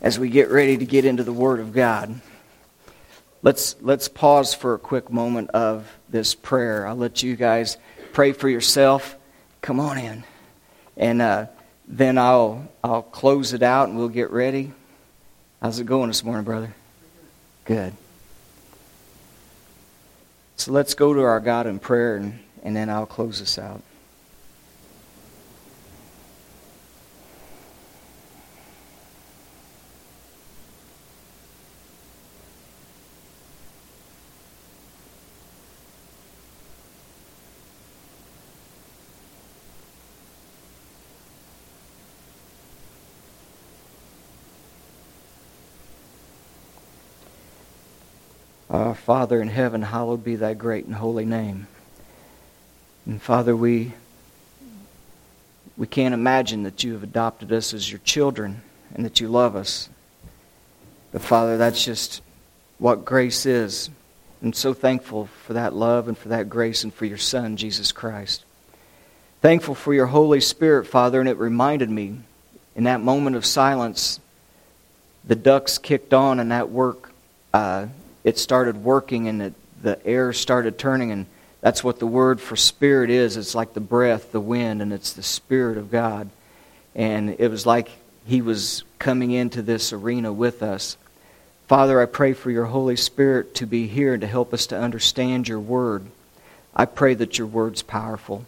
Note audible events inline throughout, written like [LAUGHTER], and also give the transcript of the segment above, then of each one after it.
as we get ready to get into the Word of God. Let's, let's pause for a quick moment of this prayer. I'll let you guys pray for yourself. Come on in. And uh, then I'll, I'll close it out and we'll get ready. How's it going this morning, brother? Good. So let's go to our God in prayer and, and then I'll close this out. Our Father in heaven, hallowed be thy great and holy name. And Father, we, we can't imagine that you have adopted us as your children and that you love us. But Father, that's just what grace is. I'm so thankful for that love and for that grace and for your Son, Jesus Christ. Thankful for your Holy Spirit, Father, and it reminded me in that moment of silence, the ducks kicked on and that work uh, it started working and the, the air started turning and that's what the word for spirit is. It's like the breath the wind and it's the spirit of god. And it was like he was coming into this arena with us. Father i pray for your holy spirit to be here and to help us to understand your word. I pray that your word's powerful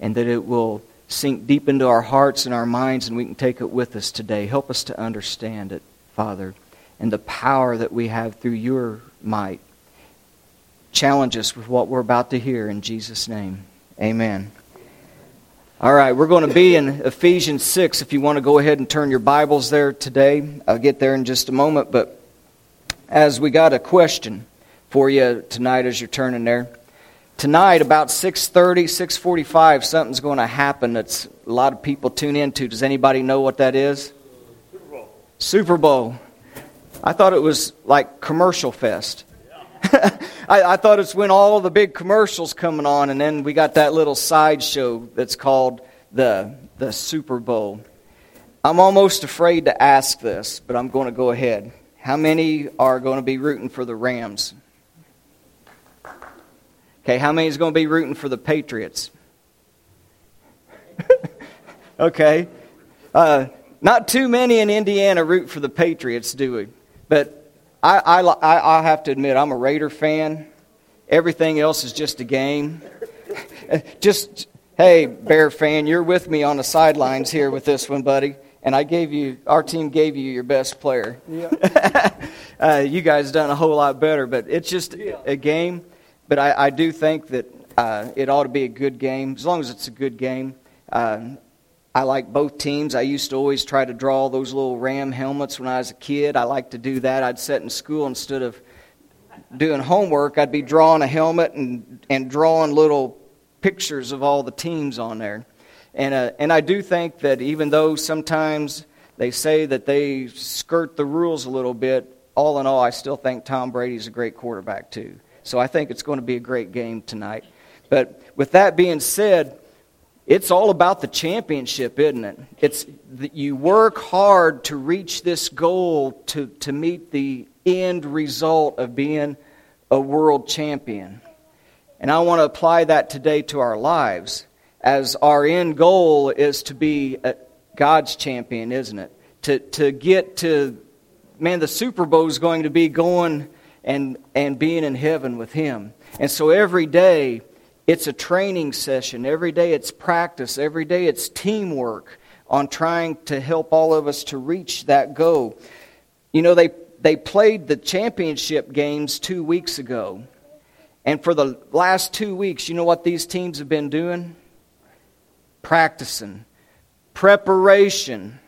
and that it will sink deep into our hearts and our minds and we can take it with us today. Help us to understand it father and the power that we have through your might. Challenge us with what we're about to hear in Jesus' name. Amen. All right, we're going to be in Ephesians 6. If you want to go ahead and turn your Bibles there today, I'll get there in just a moment. But as we got a question for you tonight as you're turning there. Tonight, about 6.30, 6.45, something's going to happen that's a lot of people tune into. Does anybody know what that is? Super Bowl. Super Bowl. I thought it was like Commercial Fest. [LAUGHS] I, I, thought it's when all the big commercials coming on, and then we got that little sideshow that's called the the Super Bowl. I'm almost afraid to ask this, but I'm going to go ahead. How many are going to be rooting for the Rams? Okay, how many is going to be rooting for the Patriots? [LAUGHS] okay, uh, not too many in Indiana root for the Patriots, do we? But I, I, I have to admit, I'm a Raider fan. Everything else is just a game. [LAUGHS] just, hey, Bear fan, you're with me on the sidelines here with this one, buddy. And I gave you, our team gave you your best player. Yeah. [LAUGHS] uh, you guys done a whole lot better, but it's just yeah. a game. But I, I do think that uh, it ought to be a good game, as long as it's a good game. Uh, I like both teams. I used to always try to draw those little ram helmets when I was a kid. I like to do that. I'd sit in school instead of doing homework, I'd be drawing a helmet and, and drawing little pictures of all the teams on there. And, uh, and I do think that even though sometimes they say that they skirt the rules a little bit, all in all, I still think Tom Brady's a great quarterback, too. So I think it's going to be a great game tonight. But with that being said, it's all about the championship, isn't it? It's that you work hard to reach this goal to, to meet the end result of being a world champion. And I want to apply that today to our lives as our end goal is to be God's champion, isn't it? To, to get to, man, the Super Bowl is going to be going and, and being in heaven with Him. And so every day, it's a training session. Every day it's practice. Every day it's teamwork on trying to help all of us to reach that goal. You know, they, they played the championship games two weeks ago. And for the last two weeks, you know what these teams have been doing? Practicing, preparation,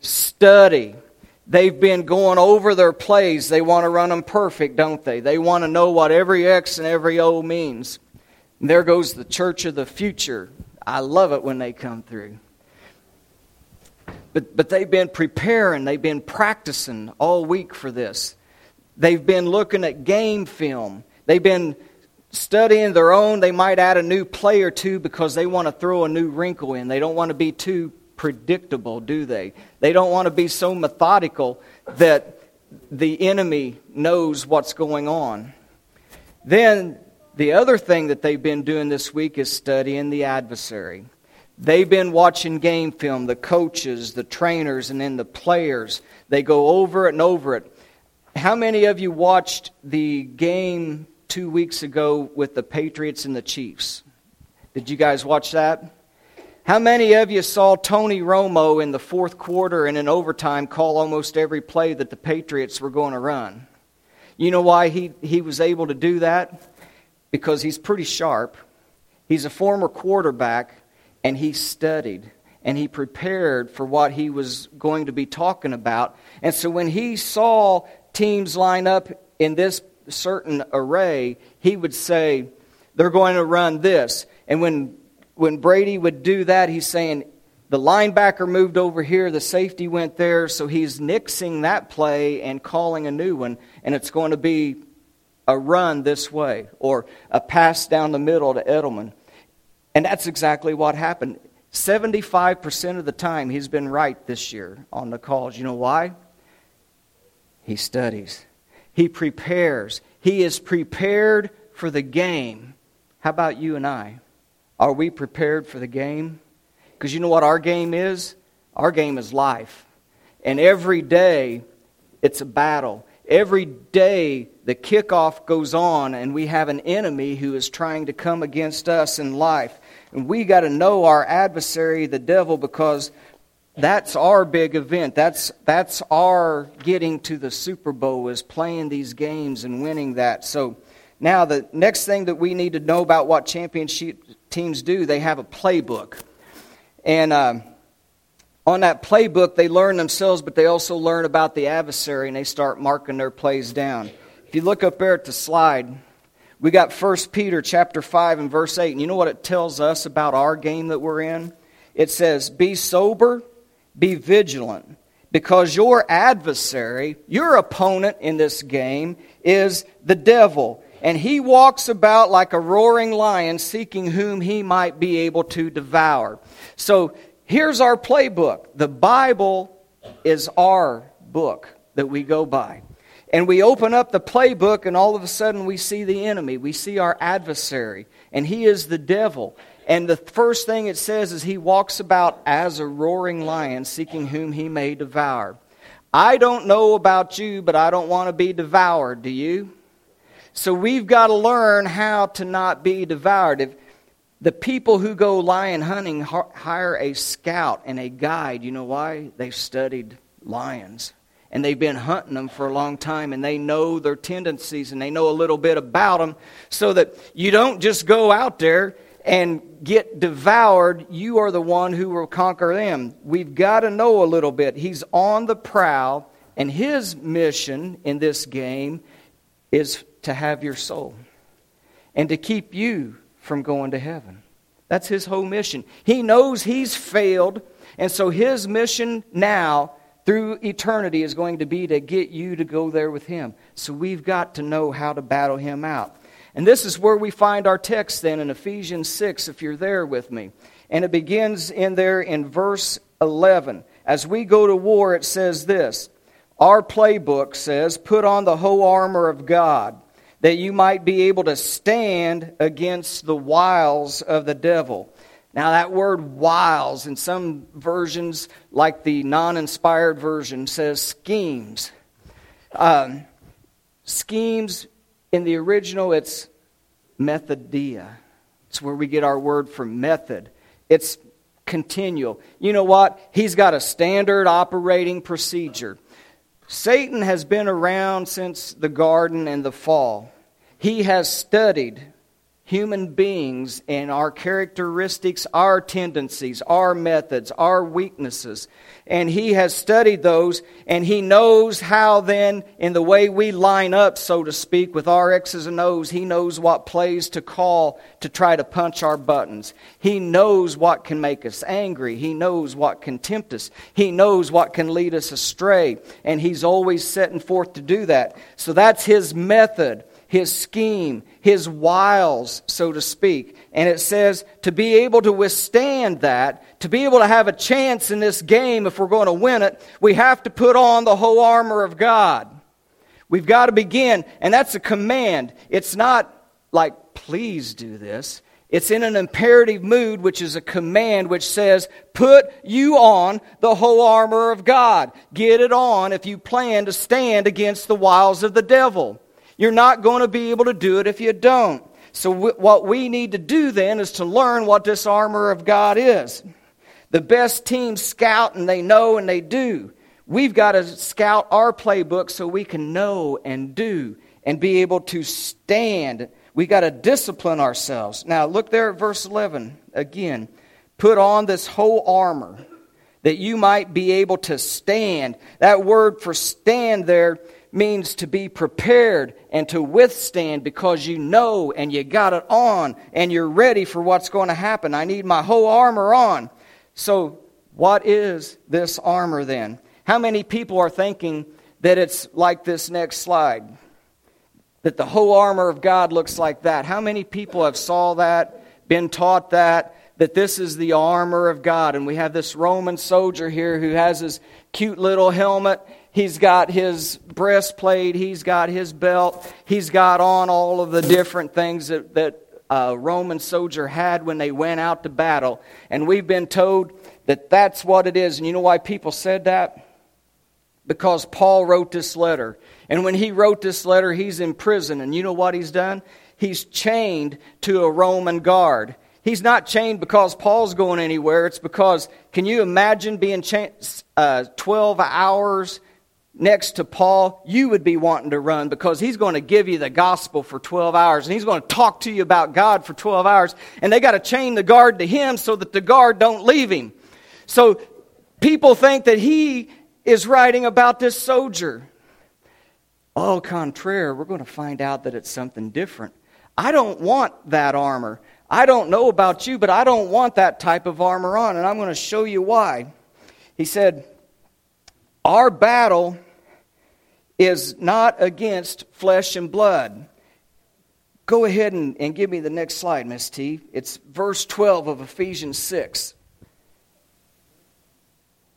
study. They've been going over their plays. They want to run them perfect, don't they? They want to know what every X and every O means. There goes the church of the future. I love it when they come through. But, but they've been preparing, they've been practicing all week for this. They've been looking at game film. They've been studying their own. They might add a new play or two because they want to throw a new wrinkle in. They don't want to be too predictable, do they? They don't want to be so methodical that the enemy knows what's going on. Then the other thing that they've been doing this week is studying the adversary. They've been watching game film, the coaches, the trainers, and then the players. They go over it and over it. How many of you watched the game two weeks ago with the Patriots and the Chiefs? Did you guys watch that? How many of you saw Tony Romo in the fourth quarter and in overtime call almost every play that the Patriots were going to run? You know why he, he was able to do that? Because he's pretty sharp. He's a former quarterback, and he studied and he prepared for what he was going to be talking about. And so when he saw teams line up in this certain array, he would say, They're going to run this. And when when Brady would do that, he's saying, the linebacker moved over here, the safety went there, so he's nixing that play and calling a new one, and it's going to be a run this way or a pass down the middle to Edelman. And that's exactly what happened. 75% of the time, he's been right this year on the calls. You know why? He studies, he prepares, he is prepared for the game. How about you and I? Are we prepared for the game? Because you know what our game is? Our game is life. And every day, it's a battle. Every day, the kickoff goes on, and we have an enemy who is trying to come against us in life. And we got to know our adversary, the devil, because that's our big event. That's, that's our getting to the Super Bowl, is playing these games and winning that. So, now, the next thing that we need to know about what championship teams do, they have a playbook. And um, on that playbook, they learn themselves, but they also learn about the adversary and they start marking their plays down. You look up there at the slide, we got 1 Peter chapter 5 and verse 8. And you know what it tells us about our game that we're in? It says, Be sober, be vigilant, because your adversary, your opponent in this game, is the devil and he walks about like a roaring lion, seeking whom he might be able to devour. So here's our playbook. The Bible is our book that we go by. And we open up the playbook, and all of a sudden we see the enemy. We see our adversary, and he is the devil. And the first thing it says is he walks about as a roaring lion, seeking whom he may devour. I don't know about you, but I don't want to be devoured. Do you? So we've got to learn how to not be devoured. If the people who go lion hunting hire a scout and a guide, you know why? They've studied lions. And they've been hunting them for a long time, and they know their tendencies and they know a little bit about them, so that you don't just go out there and get devoured. You are the one who will conquer them. We've got to know a little bit. He's on the prowl, and his mission in this game is to have your soul and to keep you from going to heaven. That's his whole mission. He knows he's failed, and so his mission now through eternity is going to be to get you to go there with him. So we've got to know how to battle him out. And this is where we find our text then in Ephesians 6, if you're there with me. And it begins in there in verse 11. As we go to war, it says this Our playbook says, Put on the whole armor of God that you might be able to stand against the wiles of the devil. Now, that word wiles, in some versions, like the non inspired version, says schemes. Um, schemes, in the original, it's methodeia. It's where we get our word for method. It's continual. You know what? He's got a standard operating procedure. Satan has been around since the garden and the fall. He has studied human beings and our characteristics, our tendencies, our methods, our weaknesses. And he has studied those, and he knows how then, in the way we line up, so to speak, with our X's and O's, he knows what plays to call to try to punch our buttons. He knows what can make us angry. He knows what can tempt us. He knows what can lead us astray. And he's always setting forth to do that. So that's his method. His scheme, his wiles, so to speak. And it says to be able to withstand that, to be able to have a chance in this game if we're going to win it, we have to put on the whole armor of God. We've got to begin, and that's a command. It's not like, please do this. It's in an imperative mood, which is a command which says, put you on the whole armor of God. Get it on if you plan to stand against the wiles of the devil. You're not going to be able to do it if you don't. So, what we need to do then is to learn what this armor of God is. The best teams scout and they know and they do. We've got to scout our playbook so we can know and do and be able to stand. We got to discipline ourselves. Now, look there at verse 11 again. Put on this whole armor that you might be able to stand. That word for stand there means to be prepared and to withstand because you know and you got it on and you're ready for what's going to happen. I need my whole armor on. So, what is this armor then? How many people are thinking that it's like this next slide? That the whole armor of God looks like that. How many people have saw that, been taught that? that this is the armor of God. And we have this Roman soldier here who has his cute little helmet He's got his breastplate, he's got his belt, he's got on all of the different things that, that a Roman soldier had when they went out to battle. And we've been told that that's what it is. And you know why people said that? Because Paul wrote this letter. And when he wrote this letter, he's in prison. And you know what he's done? He's chained to a Roman guard. He's not chained because Paul's going anywhere. It's because, can you imagine being chained uh, 12 hours next to Paul, you would be wanting to run because he's going to give you the gospel for 12 hours and he's going to talk to you about God for 12 hours and they got to chain the guard to him so that the guard don't leave him. So people think that he is writing about this soldier. Au contraire, we're going to find out that it's something different. I don't want that armor. I don't know about you, but I don't want that type of armor on, and I'm going to show you why. He said, Our battle is not against flesh and blood. Go ahead and, and give me the next slide, Miss T. It's verse 12 of Ephesians 6.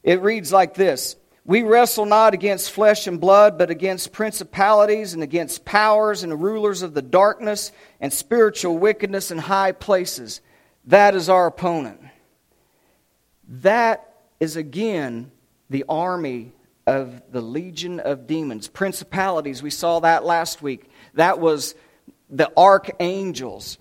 It reads like this We wrestle not against flesh and blood, but against principalities and against powers and rulers of the darkness and spiritual wickedness in high places. That is our opponent. That is again the army of the legion of demons. Principalities, we saw that last week. That was the archangels.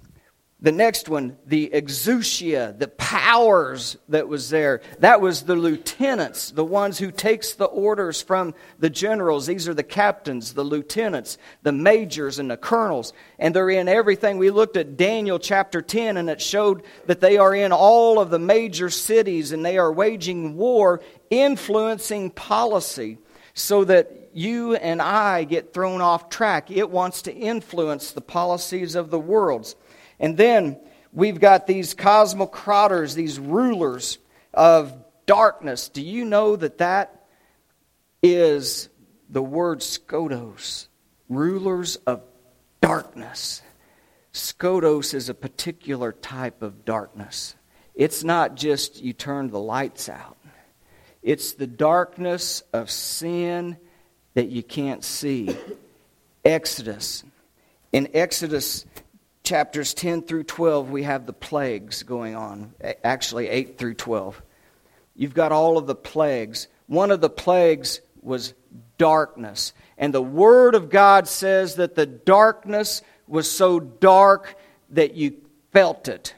The next one, the exousia, the powers that was there. That was the lieutenants, the ones who takes the orders from the generals. These are the captains, the lieutenants, the majors, and the colonels. And they're in everything. We looked at Daniel chapter 10, and it showed that they are in all of the major cities, and they are waging war, influencing policy so that you and I get thrown off track. It wants to influence the policies of the worlds. And then we've got these cosmocrators, these rulers of darkness. Do you know that that is the word skotos, rulers of darkness? Skotos is a particular type of darkness. It's not just you turn the lights out. It's the darkness of sin that you can't see. Exodus. In Exodus chapters 10 through 12, we have the plagues going on. Actually, 8 through 12. You've got all of the plagues. One of the plagues was darkness. And the Word of God says that the darkness was so dark that you felt it.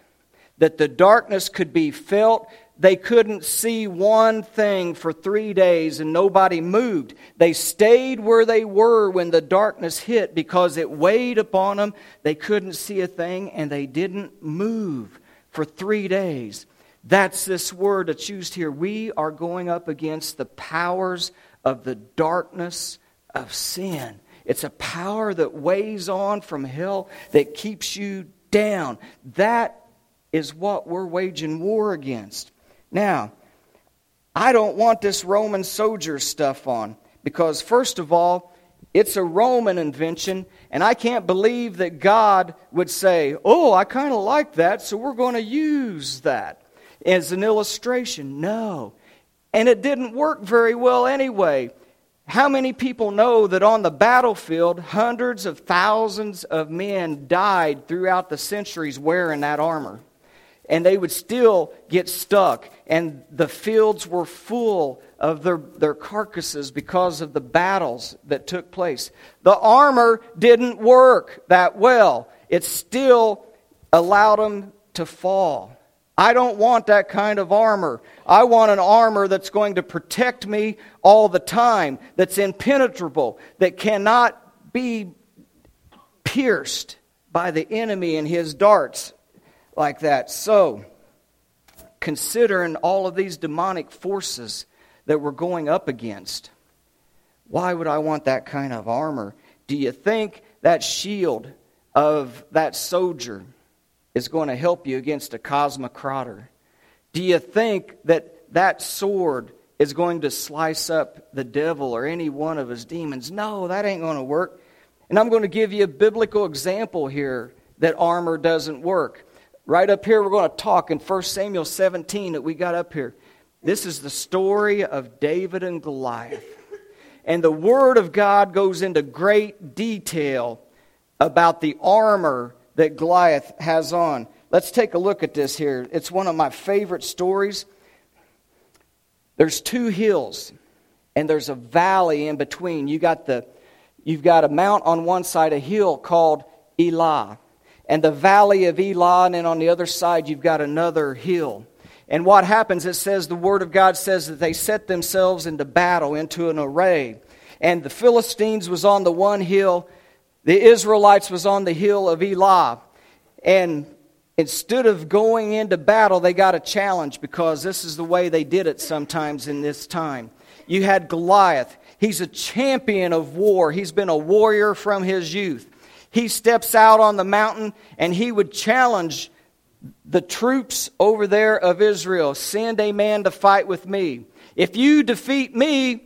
That the darkness could be felt they couldn't see one thing for three days and nobody moved. They stayed where they were when the darkness hit because it weighed upon them. They couldn't see a thing and they didn't move for three days. That's this word that's used here. We are going up against the powers of the darkness of sin. It's a power that weighs on from hell that keeps you down. That is what we're waging war against. Now, I don't want this Roman soldier stuff on because, first of all, It's a Roman invention, and I can't believe that God would say, Oh, I kind of like that, so we're going to use that as an illustration. No. And it didn't work very well anyway. How many people know that on the battlefield, hundreds of thousands of men died throughout the centuries wearing that armor? And they would still get stuck, and the fields were full of their, their carcasses because of the battles that took place. The armor didn't work that well, it still allowed them to fall. I don't want that kind of armor. I want an armor that's going to protect me all the time, that's impenetrable, that cannot be pierced by the enemy and his darts like that. So, considering all of these demonic forces that we're going up against, why would I want that kind of armor? Do you think that shield of that soldier is going to help you against a cosmocrator? Do you think that that sword is going to slice up the devil or any one of his demons? No, that ain't going to work. And I'm going to give you a biblical example here that armor doesn't work. Right up here, we're going to talk in 1 Samuel 17 that we got up here. This is the story of David and Goliath. And the Word of God goes into great detail about the armor that Goliath has on. Let's take a look at this here. It's one of my favorite stories. There's two hills, and there's a valley in between. You got the, you've got a mount on one side, a hill called Elah, and the valley of Elah, and then on the other side, you've got another hill. And what happens, it says, the Word of God says that they set themselves into battle, into an array. And the Philistines was on the one hill, the Israelites was on the hill of Elah. And instead of going into battle, they got a challenge because this is the way they did it sometimes in this time. You had Goliath. He's a champion of war. He's been a warrior from his youth. He steps out on the mountain and he would challenge the troops over there of Israel send a man to fight with me. If you defeat me,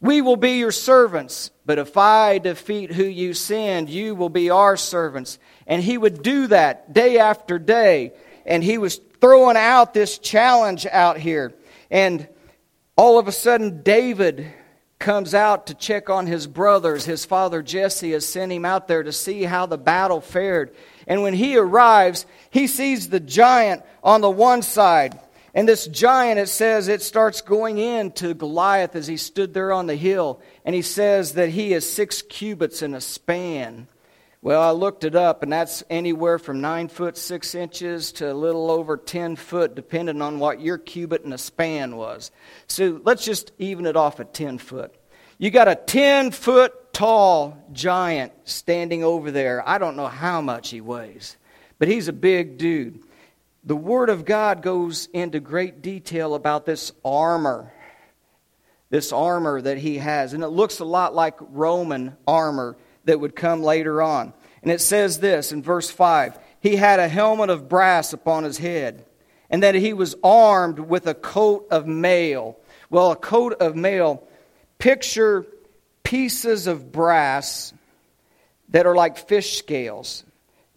we will be your servants, but if I defeat who you send, you will be our servants. And he would do that day after day. And he was throwing out this challenge out here. And all of a sudden, David comes out to check on his brothers. His father Jesse has sent him out there to see how the battle fared. And when he arrives, he sees the giant on the one side and this giant, it says, it starts going in to Goliath as he stood there on the hill. And he says that he is six cubits in a span. Well, I looked it up, and that's anywhere from nine foot six inches to a little over 10 foot, depending on what your cubit and a span was. So let's just even it off at 10 foot. You got a 10 foot tall giant standing over there. I don't know how much he weighs, but he's a big dude the Word of God goes into great detail about this armor, this armor that he has. And it looks a lot like Roman armor that would come later on. And it says this in verse 5 He had a helmet of brass upon his head, and that he was armed with a coat of mail. Well, a coat of mail, picture pieces of brass that are like fish scales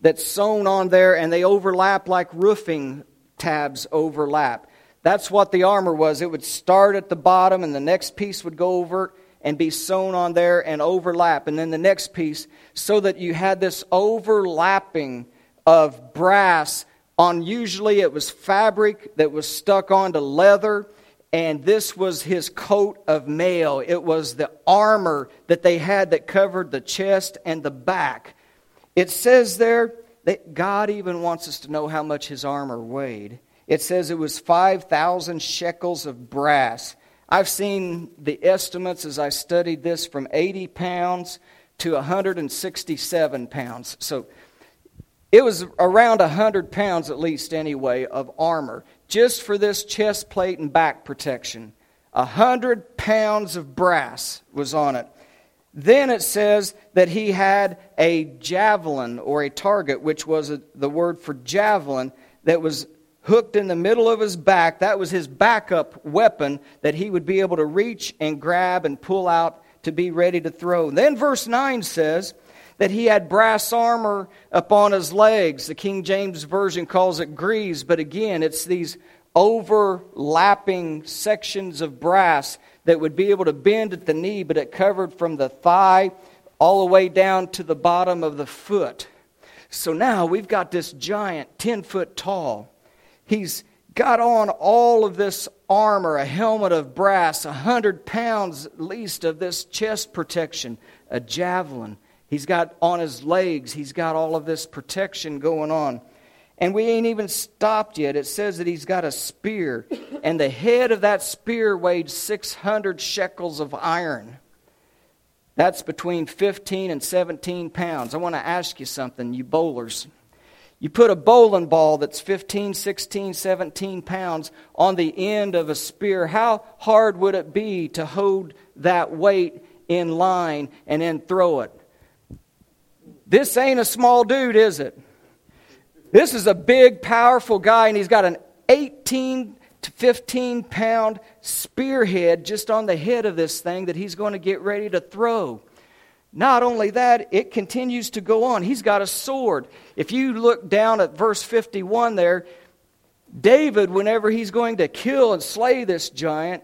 that's sewn on there and they overlap like roofing tabs overlap. That's what the armor was. It would start at the bottom and the next piece would go over and be sewn on there and overlap. And then the next piece, so that you had this overlapping of brass on usually it was fabric that was stuck onto leather. And this was his coat of mail. It was the armor that they had that covered the chest and the back. It says there that God even wants us to know how much his armor weighed. It says it was 5,000 shekels of brass. I've seen the estimates as I studied this from 80 pounds to 167 pounds. So it was around 100 pounds at least, anyway, of armor just for this chest plate and back protection. A hundred pounds of brass was on it. Then it says that he had a javelin or a target, which was a, the word for javelin, that was hooked in the middle of his back. That was his backup weapon that he would be able to reach and grab and pull out to be ready to throw. Then verse 9 says that he had brass armor upon his legs. The King James Version calls it greaves, but again, it's these overlapping sections of brass that would be able to bend at the knee, but it covered from the thigh all the way down to the bottom of the foot. So now we've got this giant, 10 foot tall. He's got on all of this armor, a helmet of brass, a hundred pounds at least of this chest protection, a javelin. He's got on his legs, he's got all of this protection going on. And we ain't even stopped yet. It says that he's got a spear, and the head of that spear weighed 600 shekels of iron. That's between 15 and 17 pounds. I want to ask you something, you bowlers. You put a bowling ball that's 15, 16, 17 pounds on the end of a spear. How hard would it be to hold that weight in line and then throw it? This ain't a small dude, is it? This is a big, powerful guy, and he's got an 18 to 15 pound spearhead just on the head of this thing that he's going to get ready to throw. Not only that, it continues to go on. He's got a sword. If you look down at verse 51 there, David, whenever he's going to kill and slay this giant,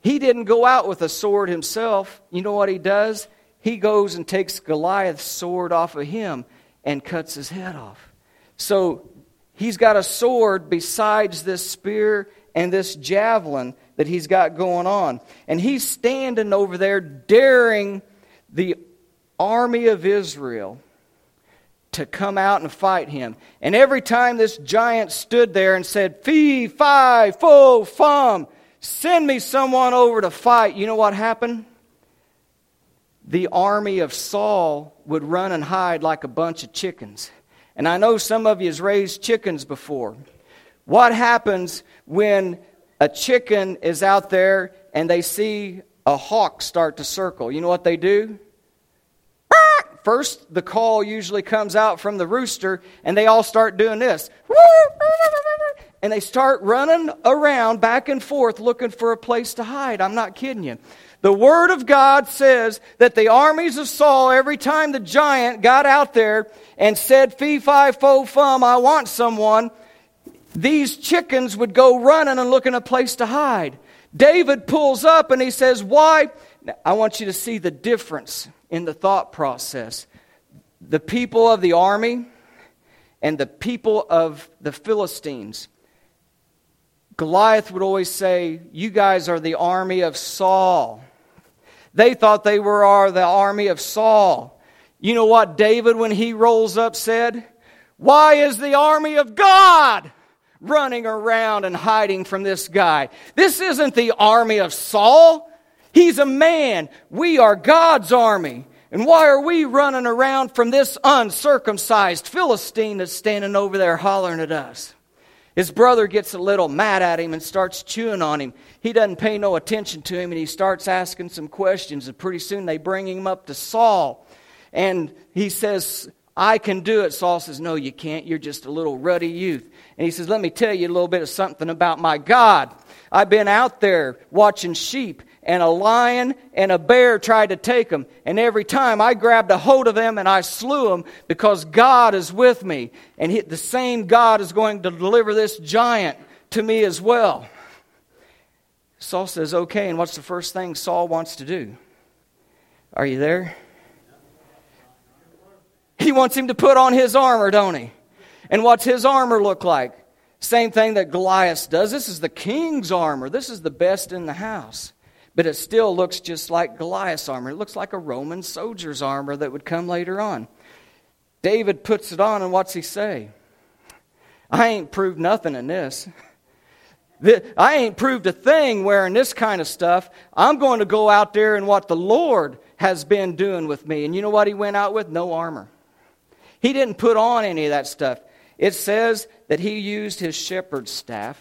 he didn't go out with a sword himself. You know what he does? He goes and takes Goliath's sword off of him and cuts his head off. So he's got a sword besides this spear and this javelin that he's got going on. And he's standing over there daring the army of Israel to come out and fight him. And every time this giant stood there and said, Fee, fi, fo, fum, send me someone over to fight, you know what happened? The army of Saul would run and hide like a bunch of chickens. And I know some of you has raised chickens before. What happens when a chicken is out there and they see a hawk start to circle? You know what they do? First, the call usually comes out from the rooster, and they all start doing this. And they start running around back and forth looking for a place to hide. I'm not kidding you. The Word of God says that the armies of Saul, every time the giant got out there and said, Fee, fi, fo, fum, I want someone, these chickens would go running and looking a place to hide. David pulls up and he says, Why? I want you to see the difference in the thought process. The people of the army and the people of the Philistines. Goliath would always say, You guys are the army of Saul. They thought they were the army of Saul. You know what David, when he rolls up, said? Why is the army of God running around and hiding from this guy? This isn't the army of Saul. He's a man. We are God's army. And why are we running around from this uncircumcised Philistine that's standing over there hollering at us? His brother gets a little mad at him and starts chewing on him. He doesn't pay no attention to him and he starts asking some questions. And pretty soon they bring him up to Saul. And he says, I can do it. Saul says, No, you can't. You're just a little ruddy youth. And he says, Let me tell you a little bit of something about my God. I've been out there watching sheep and a lion and a bear tried to take them. And every time I grabbed a hold of them and I slew them because God is with me. And the same God is going to deliver this giant to me as well. Saul says, Okay, and what's the first thing Saul wants to do? Are you there? He wants him to put on his armor, don't he? And what's his armor look like? Same thing that Goliath does. This is the king's armor. This is the best in the house. But it still looks just like Goliath's armor. It looks like a Roman soldier's armor that would come later on. David puts it on, and what's he say? I ain't proved nothing in this. I ain't proved a thing wearing this kind of stuff. I'm going to go out there and what the Lord has been doing with me. And you know what he went out with? No armor. He didn't put on any of that stuff. It says that he used his shepherd's staff.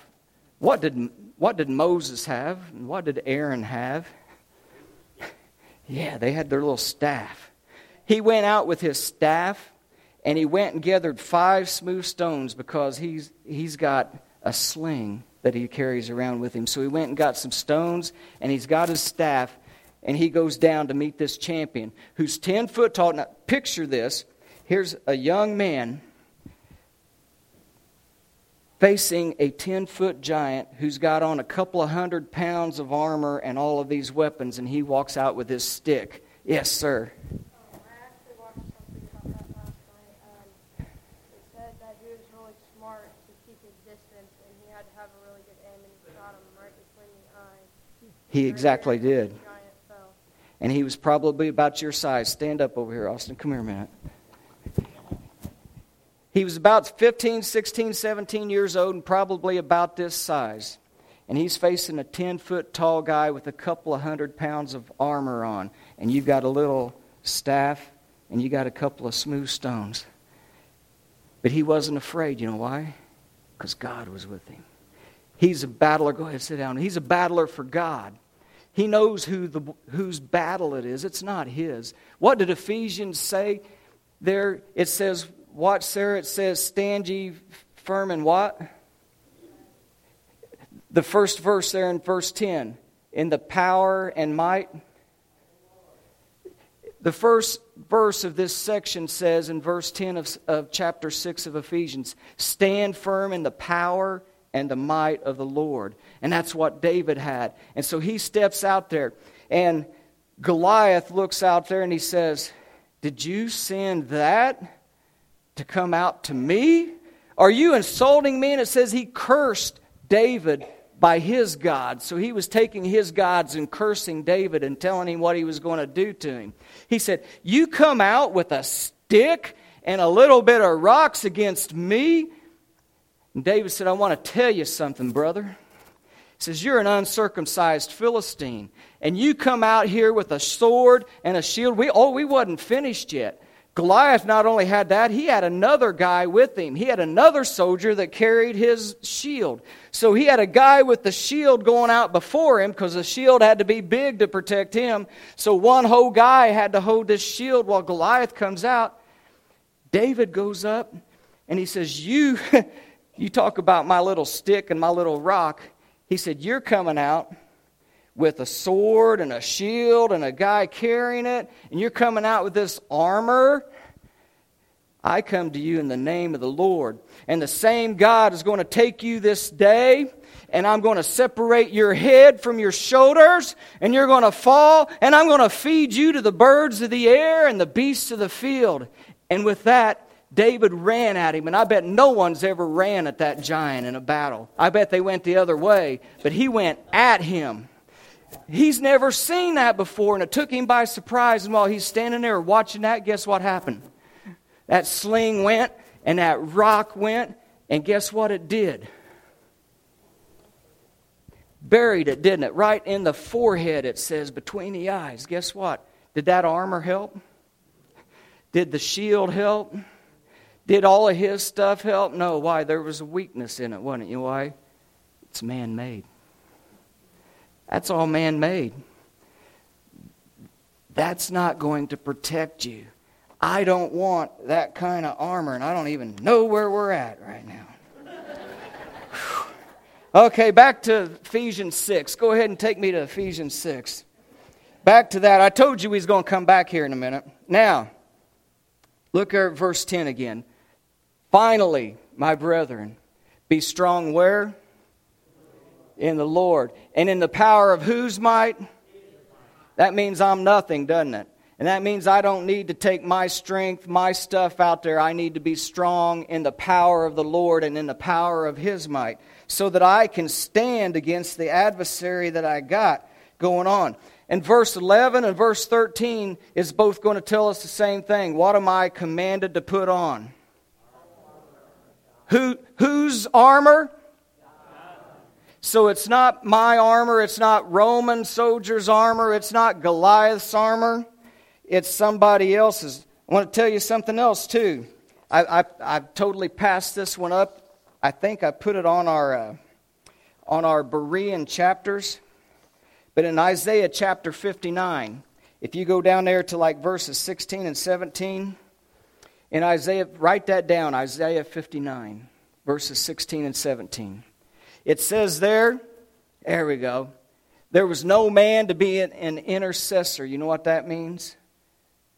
What did what did Moses have? And what did Aaron have? yeah, they had their little staff. He went out with his staff and he went and gathered five smooth stones because he's, he's got a sling that he carries around with him. So he went and got some stones and he's got his staff and he goes down to meet this champion who's 10 foot tall. Now, picture this. Here's a young man facing a 10 foot giant who's got on a couple of hundred pounds of armor and all of these weapons, and he walks out with his stick. Yes, sir. He exactly did. And he was probably about your size. Stand up over here, Austin. Come here a minute. He was about 15, 16, 17 years old and probably about this size. And he's facing a 10 foot tall guy with a couple of hundred pounds of armor on. And you've got a little staff and you got a couple of smooth stones. But he wasn't afraid. You know why? Because God was with him. He's a battler. Go ahead, sit down. He's a battler for God. He knows who the, whose battle it is. It's not his. What did Ephesians say there? It says, watch, Sarah, it says, stand ye firm in what? The first verse there in verse 10 in the power and might. The first verse of this section says in verse 10 of, of chapter 6 of Ephesians, stand firm in the power and the might of the Lord. And that's what David had. And so he steps out there, and Goliath looks out there and he says, Did you send that to come out to me? Are you insulting me? And it says he cursed David by his God. So he was taking his gods and cursing David and telling him what he was going to do to him. He said, You come out with a stick and a little bit of rocks against me? And David said, I want to tell you something, brother. He says, You're an uncircumcised Philistine, and you come out here with a sword and a shield. We, oh, we wasn't finished yet. Goliath not only had that, he had another guy with him. He had another soldier that carried his shield. So he had a guy with the shield going out before him because the shield had to be big to protect him. So one whole guy had to hold this shield while Goliath comes out. David goes up and he says, You. [LAUGHS] You talk about my little stick and my little rock. He said, You're coming out with a sword and a shield and a guy carrying it, and you're coming out with this armor. I come to you in the name of the Lord. And the same God is going to take you this day, and I'm going to separate your head from your shoulders, and you're going to fall, and I'm going to feed you to the birds of the air and the beasts of the field. And with that, David ran at him, and I bet no one's ever ran at that giant in a battle. I bet they went the other way, but he went at him. He's never seen that before, and it took him by surprise. And while he's standing there watching that, guess what happened? That sling went, and that rock went, and guess what it did? Buried it, didn't it? Right in the forehead, it says, between the eyes. Guess what? Did that armor help? Did the shield help? Did all of his stuff help? No. Why? There was a weakness in it, wasn't it? You know why? It's man made. That's all man made. That's not going to protect you. I don't want that kind of armor, and I don't even know where we're at right now. okay, back to Ephesians 6. Go ahead and take me to Ephesians 6. Back to that. I told you he's going to come back here in a minute. Now, look at verse 10 again. Finally, my brethren, be strong where? In the Lord. And in the power of whose might? That means I'm nothing, doesn't it? And that means I don't need to take my strength, my stuff out there. I need to be strong in the power of the Lord and in the power of His might so that I can stand against the adversary that I got going on. And verse 11 and verse 13 is both going to tell us the same thing. What am I commanded to put on? Who, whose armor? So it's not my armor, it's not Roman soldiers' armor, it's not Goliath's armor, it's somebody else's. I want to tell you something else, too. I, I, I've totally passed this one up. I think I put it on our, uh, on our Berean chapters. But in Isaiah chapter 59, if you go down there to like verses 16 and 17, in Isaiah, write that down, Isaiah 59, verses 16 and 17. It says there, there we go. There was no man to be an, intercessor. You know what that means?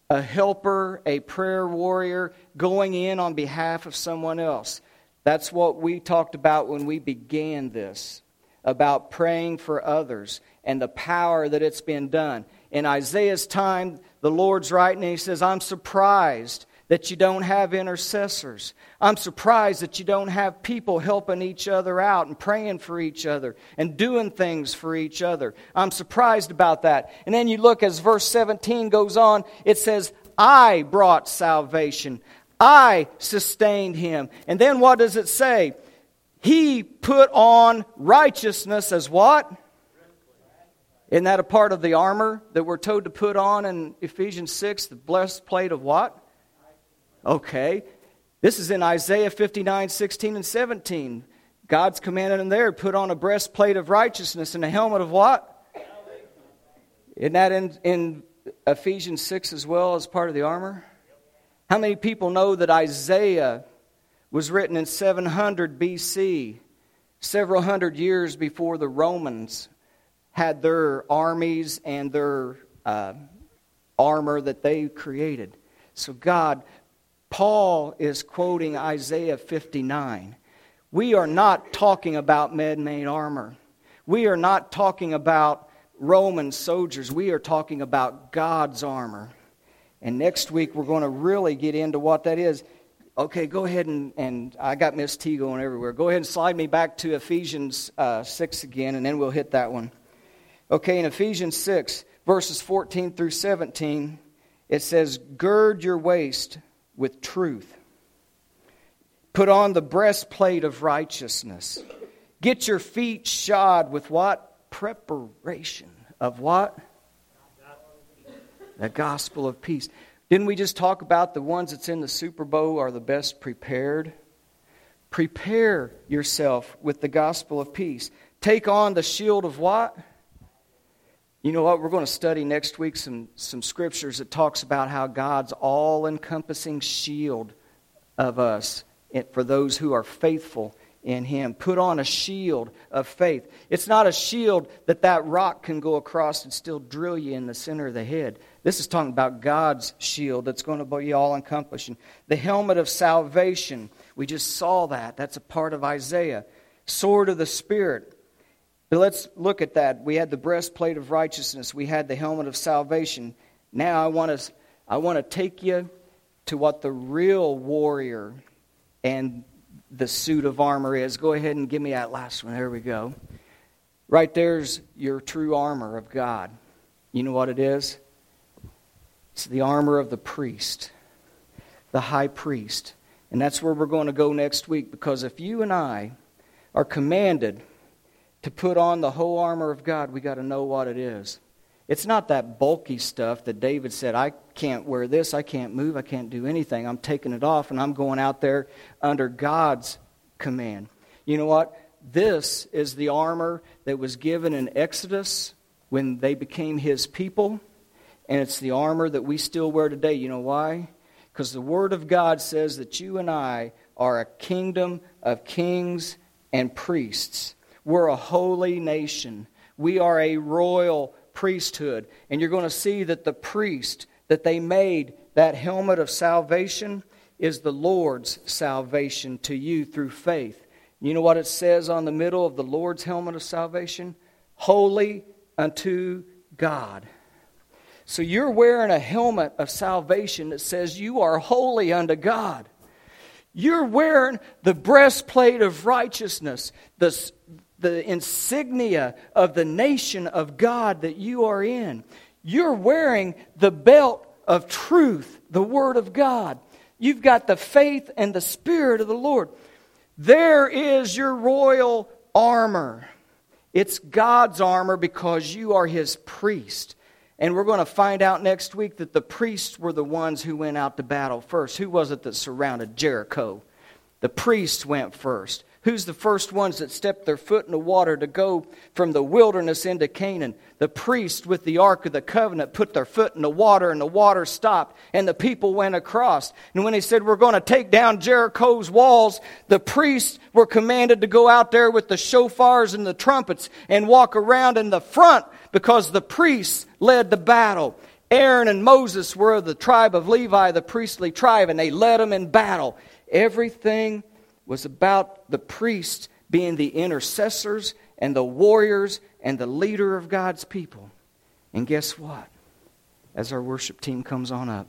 A helper, a prayer warrior, going in on behalf of someone else. That's what we talked about when we began this about praying for others and the power that it's been done. In Isaiah's time, the Lord's writing, and he says, I'm surprised that you don't have intercessors. I'm surprised that you don't have people helping each other out and praying for each other and doing things for each other. I'm surprised about that. And then you look as verse 17 goes on, it says, I brought salvation. I sustained him. And then what does it say? He put on righteousness as what? Isn't that a part of the armor that we're told to put on in Ephesians 6? The breastplate of what? Okay. This is in Isaiah 59, 16, and 17. God's commanded them there put on a breastplate of righteousness and a helmet of what? Isn't that in, in Ephesians 6 as well as part of the armor? How many people know that Isaiah was written in 700 BC, several hundred years before the Romans had their armies and their uh, armor that they created? So God Paul is quoting Isaiah 59. We are not talking about man made armor. We are not talking about Roman soldiers. We are talking about God's armor. And next week we're going to really get into what that is. Okay, go ahead and, and I got Miss T going everywhere. Go ahead and slide me back to Ephesians uh, 6 again, and then we'll hit that one. Okay, in Ephesians 6, verses 14 through 17, it says, Gird your waist with truth. Put on the breastplate of righteousness. Get your feet shod with what? Preparation of what? The gospel of peace. Didn't we just talk about the ones that's in the Super Bowl are the best prepared? Prepare yourself with the gospel of peace. Take on the shield of what? You know what? We're going to study next week some, some scriptures that talks about how God's all encompassing shield of us for those who are faithful in Him. Put on a shield of faith. It's not a shield that that rock can go across and still drill you in the center of the head. This is talking about God's shield that's going to be all encompassing. The helmet of salvation. We just saw that. That's a part of Isaiah. Sword of the Spirit. But let's look at that. We had the breastplate of righteousness, we had the helmet of salvation. Now I want to, I want to take you to what the real warrior and the suit of armor is. Go ahead and give me that last one. There we go. Right there's your true armor of God. You know what it is? It's the armor of the priest, the high priest. And that's where we're going to go next week because if you and I are commanded to put on the whole armor of God, we got to know what it is. It's not that bulky stuff that David said, I can't wear this, I can't move, I can't do anything. I'm taking it off and I'm going out there under God's command. You know what? This is the armor that was given in Exodus when they became his people, and it's the armor that we still wear today. You know why? Because the Word of God says that you and I are a kingdom of kings and priests. We're a holy nation. We are a royal priesthood. And you're going to see that the priest that they made, that helmet of salvation, is the Lord's salvation to you through faith. You know what it says on the middle of the Lord's helmet of salvation? Holy unto God. So you're wearing a helmet of salvation that says you are holy unto God. You're wearing the breastplate of righteousness, the, the insignia of the nation of God that you are in. You're wearing the belt of truth, the Word of God. You've got the faith and the Spirit of the Lord. There is your royal armor. It's God's armor because you are His priest. And we're going to find out next week that the priests were the ones who went out to battle first. Who was it that surrounded Jericho? The priests went first. Who's the first ones that stepped their foot in the water to go from the wilderness into Canaan? The priest with the Ark of the Covenant put their foot in the water and the water stopped and the people went across. And when he said, We're going to take down Jericho's walls, the priests were commanded to go out there with the shofars and the trumpets and walk around in the front because the priests led the battle. Aaron and Moses were of the tribe of Levi, the priestly tribe, and they led them in battle. Everything was about the priests being the intercessors and the warriors and the leader of God's people. And guess what? As our worship team comes on up,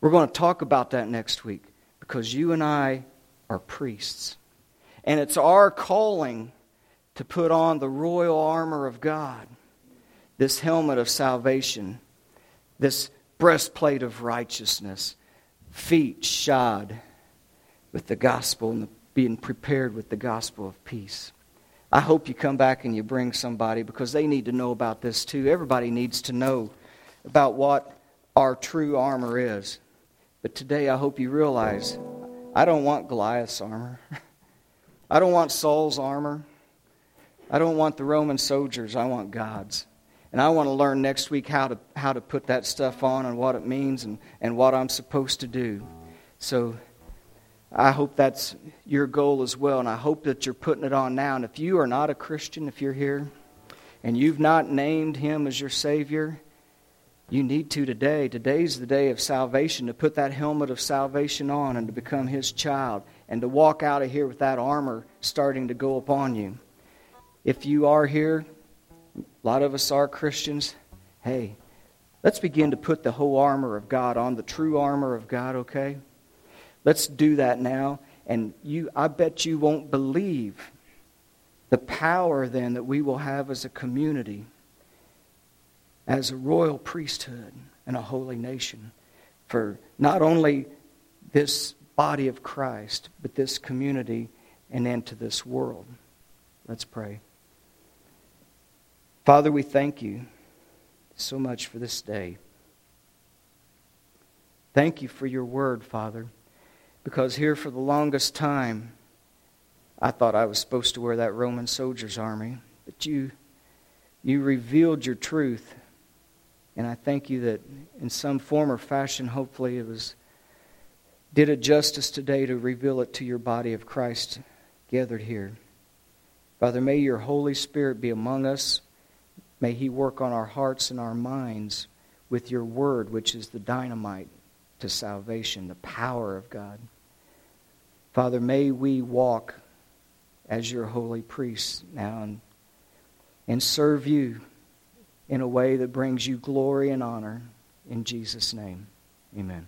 we're going to talk about that next week because you and I are priests. And it's our calling to put on the royal armor of God, this helmet of salvation, this breastplate of righteousness, feet shod with the gospel and the, being prepared with the gospel of peace. I hope you come back and you bring somebody because they need to know about this too. Everybody needs to know about what our true armor is. But today I hope you realize I don't want Goliath's armor. [LAUGHS] I don't want Saul's armor. I don't want the Roman soldiers. I want God's. And I want to learn next week how to, how to put that stuff on and what it means and, and what I'm supposed to do. So I hope that's your goal as well, and I hope that you're putting it on now. And if you are not a Christian, if you're here, and you've not named Him as your Savior, you need to today. Today's the day of salvation, to put that helmet of salvation on and to become His child, and to walk out of here with that armor starting to go upon you. If you are here, a lot of us are Christians, hey, let's begin to put the whole armor of God on, the true armor of God, okay? Let's do that now. And you, I bet you won't believe the power then that we will have as a community, as a royal priesthood and a holy nation for not only this body of Christ, but this community and into this world. Let's pray. Father, we thank you so much for this day. Thank you for your word, Father. Because here for the longest time, I thought I was supposed to wear that Roman soldier's army. But you, you revealed your truth. And I thank you that in some form or fashion, hopefully, it was did it justice today to reveal it to your body of Christ gathered here. Father, may your Holy Spirit be among us. May He work on our hearts and our minds with your word, which is the dynamite to salvation, the power of God. Father, may we walk as your holy priests now and, and serve you in a way that brings you glory and honor. In Jesus' name, amen.